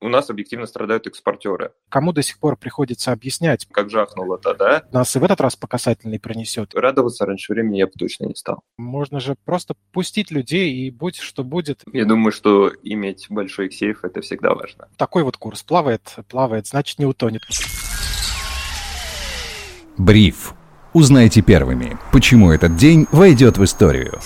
у нас объективно страдают экспортеры. Кому до сих пор приходится объяснять? Как жахнуло-то, да? Нас и в этот раз по касательной пронесет. Радоваться раньше времени я бы точно не стал. Можно же просто пустить людей и будь что будет. Я думаю, что иметь большой сейф – это всегда важно. Такой вот курс. Плавает, плавает, значит не утонет. Бриф. Узнайте первыми, почему этот день войдет в историю.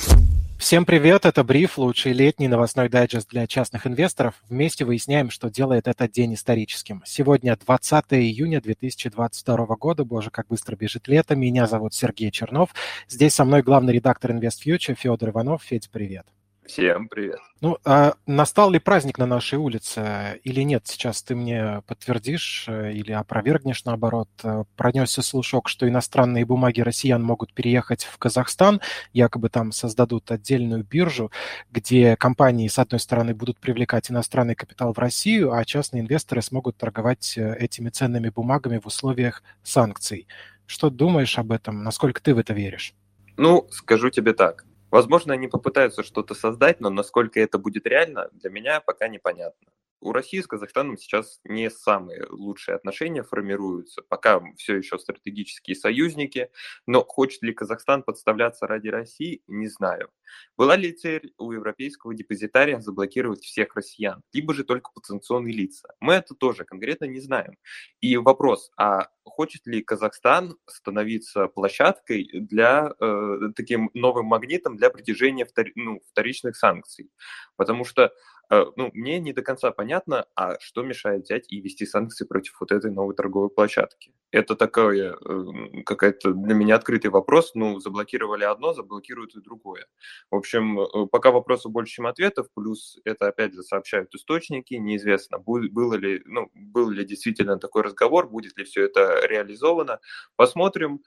Всем привет, это Бриф, лучший летний новостной дайджест для частных инвесторов. Вместе выясняем, что делает этот день историческим. Сегодня 20 июня 2022 года, боже, как быстро бежит лето. Меня зовут Сергей Чернов. Здесь со мной главный редактор InvestFuture Федор Иванов. Федь, привет. Всем привет. Ну, а настал ли праздник на нашей улице или нет? Сейчас ты мне подтвердишь э, или опровергнешь, наоборот. Э, Пронесся слушок, что иностранные бумаги россиян могут переехать в Казахстан, якобы там создадут отдельную биржу, где компании, с одной стороны, будут привлекать иностранный капитал в Россию, а частные инвесторы смогут торговать э, этими ценными бумагами в условиях санкций. Что думаешь об этом? Насколько ты в это веришь? Ну, скажу тебе так. Возможно, они попытаются что-то создать, но насколько это будет реально, для меня пока непонятно. У России с Казахстаном сейчас не самые лучшие отношения формируются, пока все еще стратегические союзники, но хочет ли Казахстан подставляться ради России, не знаю. Была ли цель у европейского депозитария заблокировать всех россиян, либо же только потенционные лица? Мы это тоже конкретно не знаем. И вопрос, а хочет ли Казахстан становиться площадкой для э, таким новым магнитом для притяжения втори, ну, вторичных санкций? Потому что ну, мне не до конца понятно, а что мешает взять и вести санкции против вот этой новой торговой площадки. Это такой э, какая-то для меня открытый вопрос. Ну, заблокировали одно, заблокируют и другое. В общем, э, пока вопросов больше, чем ответов, плюс это, опять же, сообщают источники, неизвестно, было ли, ну, был ли действительно такой разговор, будет ли все это реализовано. Посмотрим.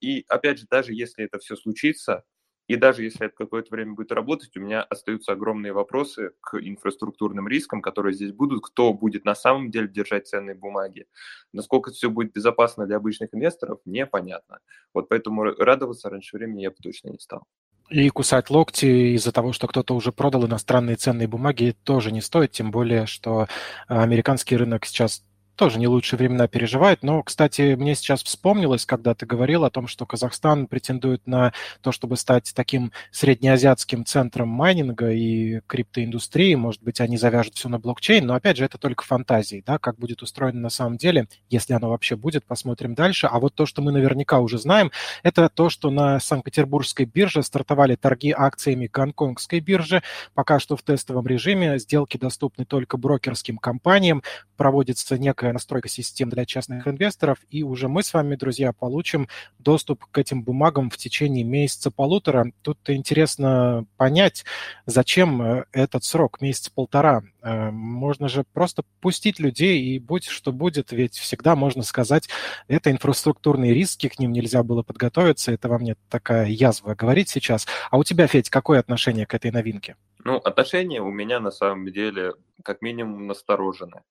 И, опять же, даже если это все случится, и даже если это какое-то время будет работать, у меня остаются огромные вопросы к инфраструктурным рискам, которые здесь будут. Кто будет на самом деле держать ценные бумаги? Насколько все будет безопасно для обычных инвесторов, непонятно. Вот поэтому радоваться раньше времени я бы точно не стал. И кусать локти из-за того, что кто-то уже продал иностранные ценные бумаги, тоже не стоит, тем более, что американский рынок сейчас тоже не лучшие времена переживает. Но, кстати, мне сейчас вспомнилось, когда ты говорил о том, что Казахстан претендует на то, чтобы стать таким среднеазиатским центром майнинга и криптоиндустрии. Может быть, они завяжут все на блокчейн, но, опять же, это только фантазии. Да? Как будет устроено на самом деле, если оно вообще будет, посмотрим дальше. А вот то, что мы наверняка уже знаем, это то, что на Санкт-Петербургской бирже стартовали торги акциями Гонконгской биржи. Пока что в тестовом режиме сделки доступны только брокерским компаниям. Проводится некая некая настройка систем для частных инвесторов, и уже мы с вами, друзья, получим доступ к этим бумагам в течение месяца-полутора. Тут интересно понять, зачем э, этот срок, месяц-полтора. Э, можно же просто пустить людей, и будь что будет, ведь всегда можно сказать, это инфраструктурные риски, к ним нельзя было подготовиться, это вам нет такая язва говорить сейчас. А у тебя, Федь, какое отношение к этой новинке? Ну, отношение у меня на самом деле как минимум настороженное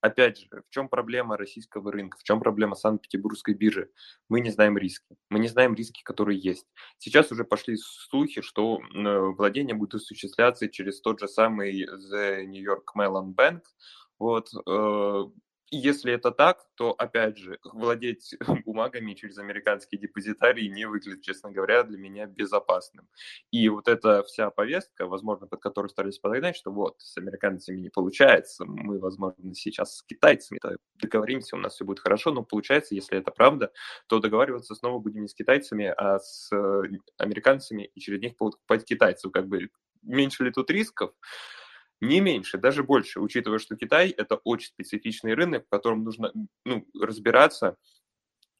опять же, в чем проблема российского рынка, в чем проблема Санкт-Петербургской биржи? Мы не знаем риски. Мы не знаем риски, которые есть. Сейчас уже пошли слухи, что э, владение будет осуществляться через тот же самый The New York Mellon Bank. Вот, э, если это так, то, опять же, владеть бумагами через американские депозитарии не выглядит, честно говоря, для меня безопасным. И вот эта вся повестка, возможно, под которую старались подогнать, что вот, с американцами не получается, мы, возможно, сейчас с китайцами договоримся, у нас все будет хорошо, но получается, если это правда, то договариваться снова будем не с китайцами, а с э, американцами, и через них покупать китайцев. Как бы меньше ли тут рисков? Не меньше, даже больше, учитывая, что Китай – это очень специфичный рынок, в котором нужно ну, разбираться,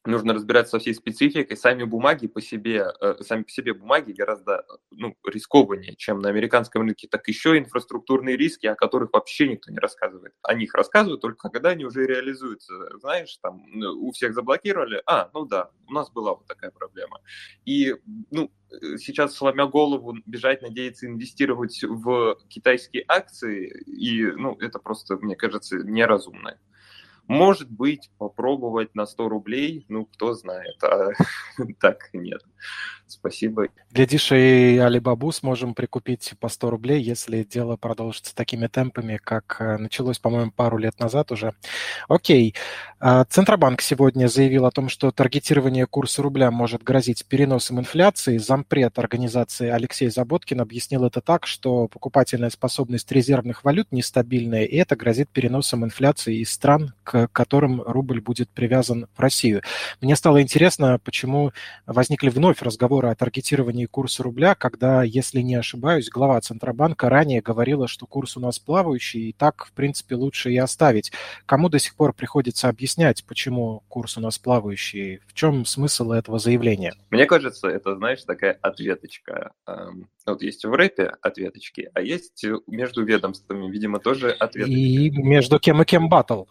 нужно разбираться со всей спецификой. Сами бумаги по себе, э, сами по себе бумаги гораздо ну, рискованнее, чем на американском рынке. Так еще инфраструктурные риски, о которых вообще никто не рассказывает. О них рассказывают только когда они уже реализуются. Знаешь, там у всех заблокировали. А, ну да, у нас была вот такая проблема. И ну, сейчас, сломя голову, бежать, надеяться инвестировать в китайские акции, и ну, это просто, мне кажется, неразумно. Может быть, попробовать на 100 рублей, ну, кто знает, а так нет. Спасибо. Глядишь, и Алибабу сможем прикупить по 100 рублей, если дело продолжится такими темпами, как э, началось, по-моему, пару лет назад уже. Окей. А, Центробанк сегодня заявил о том, что таргетирование курса рубля может грозить переносом инфляции. Зампред организации Алексей Заботкин объяснил это так, что покупательная способность резервных валют нестабильная, и это грозит переносом инфляции из стран, к которым рубль будет привязан в Россию. Мне стало интересно, почему возникли вновь разговоры о таргетировании курса рубля, когда, если не ошибаюсь, глава Центробанка ранее говорила, что курс у нас плавающий, и так, в принципе, лучше и оставить. Кому до сих пор приходится объяснять, почему курс у нас плавающий? В чем смысл этого заявления? Мне кажется, это, знаешь, такая ответочка. Эм, вот есть в рэпе ответочки, а есть между ведомствами, видимо, тоже ответочки. И между кем и кем батл?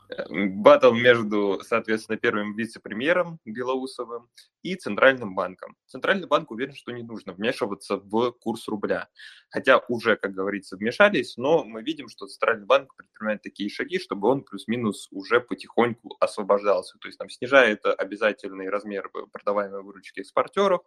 Батл между, соответственно, первым вице-премьером Белоусовым и Центральным банком. Центральный банк уверен, что не нужно вмешиваться в курс рубля. Хотя уже, как говорится, вмешались, но мы видим, что Центральный банк предпринимает такие шаги, чтобы он плюс-минус уже потихоньку освобождался. То есть там снижает обязательный размер продаваемой выручки экспортеров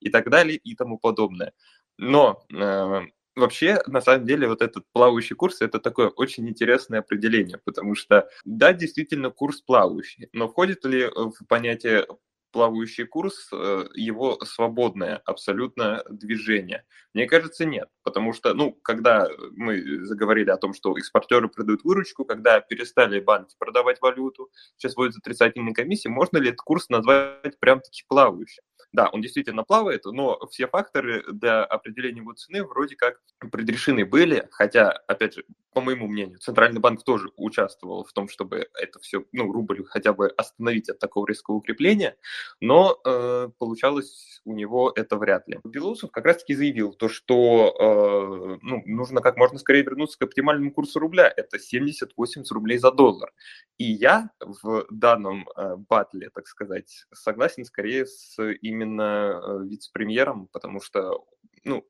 и так далее и тому подобное. Но э, Вообще, на самом деле, вот этот плавающий курс – это такое очень интересное определение, потому что, да, действительно, курс плавающий, но входит ли в понятие плавающий курс, э, его свободное абсолютно движение? Мне кажется, нет. Потому что, ну, когда мы заговорили о том, что экспортеры продают выручку, когда перестали банки продавать валюту, сейчас вводят отрицательные комиссии, можно ли этот курс назвать прям-таки плавающим? Да, он действительно плавает, но все факторы для определения его цены вроде как предрешены были, хотя, опять же, по моему мнению, Центральный банк тоже участвовал в том, чтобы это все, ну, рубль хотя бы остановить от такого резкого укрепления, но э, получалось у него это вряд ли. Белоусов как раз-таки заявил то, что э, ну, нужно как можно скорее вернуться к оптимальному курсу рубля, это 70-80 рублей за доллар. И я в данном э, батле, так сказать, согласен скорее с именно э, вице-премьером, потому что, ну,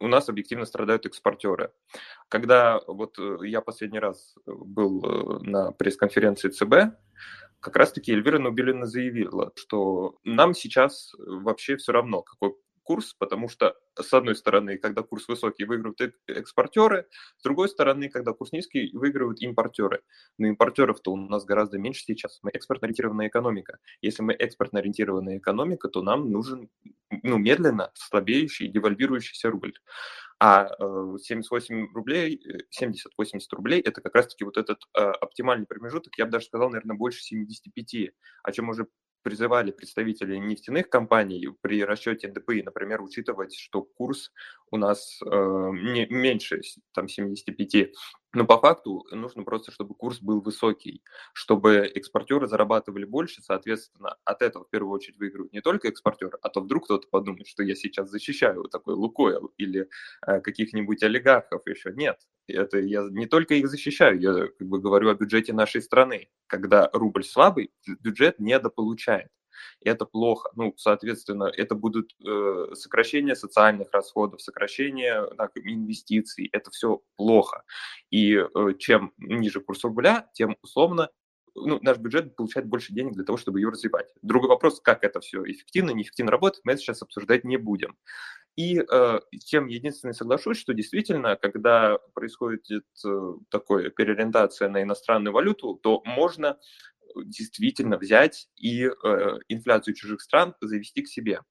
у нас объективно страдают экспортеры. Когда вот э, я последний раз э, был на пресс-конференции ЦБ, как раз-таки Эльвира Нубилина заявила, что нам сейчас вообще все равно, какой курс, потому что, с одной стороны, когда курс высокий, выигрывают экспортеры, с другой стороны, когда курс низкий, выигрывают импортеры. Но импортеров-то у нас гораздо меньше сейчас. Мы экспортно-ориентированная экономика. Если мы экспортно-ориентированная экономика, то нам нужен ну, медленно слабеющий, девальвирующийся рубль. А 78 э, рублей, 70-80 рублей – это как раз-таки вот этот э, оптимальный промежуток, я бы даже сказал, наверное, больше 75, о чем уже призывали представители нефтяных компаний при расчете НДПИ, например, учитывать, что курс у нас э, не, меньше там, 75. Но по факту нужно просто, чтобы курс был высокий, чтобы экспортеры зарабатывали больше, соответственно, от этого в первую очередь выигрывают не только экспортеры, а то вдруг кто-то подумает, что я сейчас защищаю вот такой Лукойл или э, каких-нибудь олигархов еще. Нет, это я не только их защищаю, я как бы говорю о бюджете нашей страны. Когда рубль слабый, бюджет недополучает. Это плохо. Ну, соответственно, это будут э, сокращение социальных расходов, сокращение так, инвестиций. Это все плохо. И э, чем ниже курс рубля, тем условно ну, наш бюджет получает больше денег для того, чтобы ее развивать. Другой вопрос, как это все эффективно, неэффективно работает, мы это сейчас обсуждать не будем. И э, чем единственное соглашусь, что действительно, когда происходит э, такое переориентация на иностранную валюту, то можно действительно взять и э, инфляцию чужих стран завести к себе.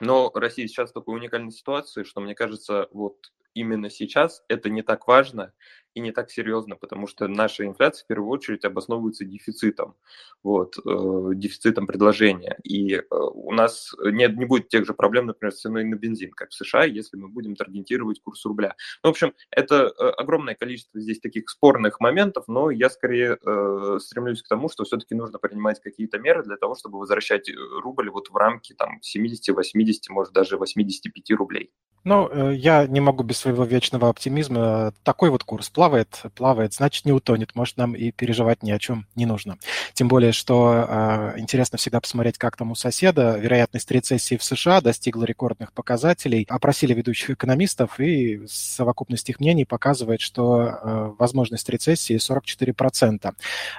Но Россия сейчас в такой уникальной ситуации, что мне кажется, вот именно сейчас это не так важно, и не так серьезно, потому что наша инфляция в первую очередь обосновывается дефицитом, вот, э, дефицитом предложения. И э, у нас нет, не будет тех же проблем, например, с ценой на бензин, как в США, если мы будем таргетировать курс рубля. Ну, в общем, это э, огромное количество здесь таких спорных моментов, но я скорее э, стремлюсь к тому, что все-таки нужно принимать какие-то меры для того, чтобы возвращать э, рубль вот в рамки там 70, 80, может даже 85 рублей. Ну, э, я не могу без своего вечного оптимизма. Такой вот курс плавает, плавает, значит, не утонет. Может, нам и переживать ни о чем не нужно. Тем более, что э, интересно всегда посмотреть, как там у соседа. Вероятность рецессии в США достигла рекордных показателей. Опросили ведущих экономистов, и совокупность их мнений показывает, что э, возможность рецессии 44%.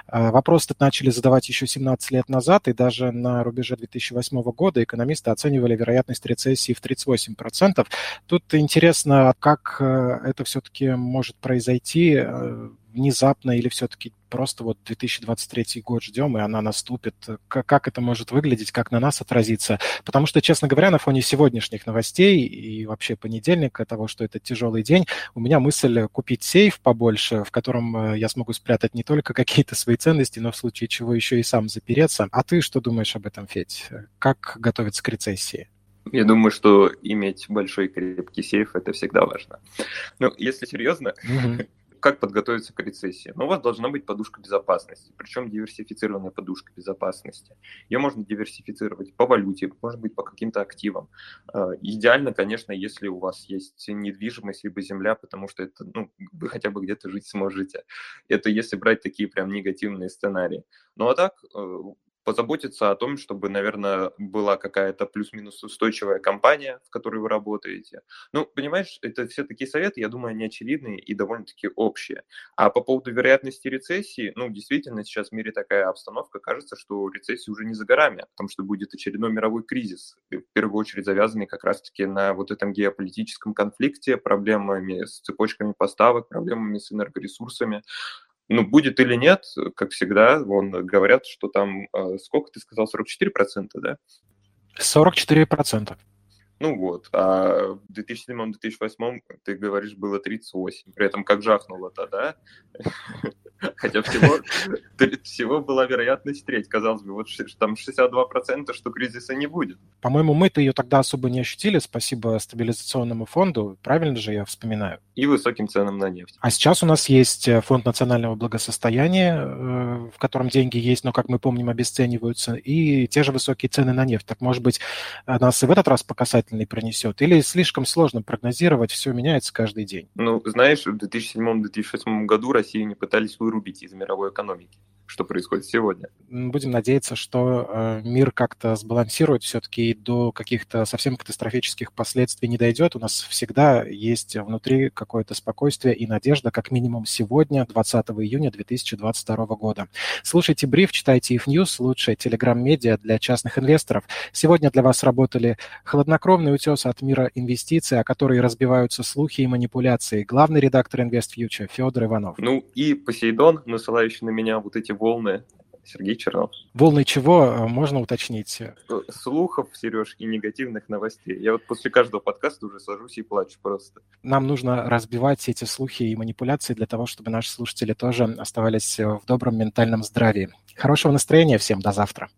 Э, вопрос этот начали задавать еще 17 лет назад, и даже на рубеже 2008 года экономисты оценивали вероятность рецессии в 38%. Тут интересно, как это все-таки может произойти э, внезапно или все-таки просто вот 2023 год ждем, и она наступит? Как, как это может выглядеть, как на нас отразится? Потому что, честно говоря, на фоне сегодняшних новостей и вообще понедельника, того, что это тяжелый день, у меня мысль купить сейф побольше, в котором э, я смогу спрятать не только какие-то свои ценности, но в случае чего еще и сам запереться. А ты что думаешь об этом, Федь? Как готовиться к рецессии? Я думаю, что иметь большой крепкий сейф это всегда важно. Ну, если серьезно, mm-hmm как подготовиться к рецессии? Ну, у вас должна быть подушка безопасности, причем диверсифицированная подушка безопасности. Ее можно диверсифицировать по валюте, может быть, по каким-то активам. А, идеально, конечно, если у вас есть недвижимость либо земля, потому что это, ну, вы хотя бы где-то жить сможете. Это если брать такие прям негативные сценарии. Ну, а так, э, позаботиться о том, чтобы, наверное, была какая-то плюс-минус устойчивая компания, в которой вы работаете. Ну, понимаешь, это все такие советы, я думаю, они очевидные и довольно-таки общие. А по поводу вероятности рецессии, ну, действительно, сейчас в мире такая обстановка, кажется, что рецессия уже не за горами, потому что будет очередной мировой кризис, в первую очередь завязанный как раз-таки на вот этом геополитическом конфликте, проблемами с цепочками поставок, проблемами с энергоресурсами. Ну, будет или нет, как всегда, вон говорят, что там, а, сколько ты сказал, 44%, да? 44%. Ну вот, а в 2007-2008, ты говоришь, было 38. При этом как жахнуло-то, да? Хотя всего, всего была вероятность треть. Казалось бы, вот там 62%, что кризиса не будет. По-моему, мы-то ее тогда особо не ощутили, спасибо стабилизационному фонду. Правильно же я вспоминаю? И высоким ценам на нефть. А сейчас у нас есть э, фонд национального благосостояния, э, в котором деньги есть, но, как мы помним, обесцениваются, и те же высокие цены на нефть. Так, может быть, нас и в этот раз по касательной пронесет? Или слишком сложно прогнозировать, все меняется каждый день? Ну, знаешь, в 2007-2008 году России не пытались вырубить из мировой экономики что происходит сегодня. Будем надеяться, что э, мир как-то сбалансирует все-таки и до каких-то совсем катастрофических последствий не дойдет. У нас всегда есть внутри какое-то спокойствие и надежда, как минимум сегодня, 20 июня 2022 года. Слушайте бриф, читайте их News, лучшая телеграм-медиа для частных инвесторов. Сегодня для вас работали хладнокровный утес от мира инвестиций, о которой разбиваются слухи и манипуляции. Главный редактор InvestFuture Федор Иванов. Ну и Посейдон, насылающий на меня вот эти волны Сергей Чернов. Волны чего, э, можно уточнить? Э, слухов, Сереж, и негативных новостей. Я вот после каждого подкаста уже сажусь и плачу просто. Нам нужно разбивать эти слухи и манипуляции для того, чтобы наши слушатели тоже оставались в добром ментальном здравии. Хорошего настроения всем, до завтра.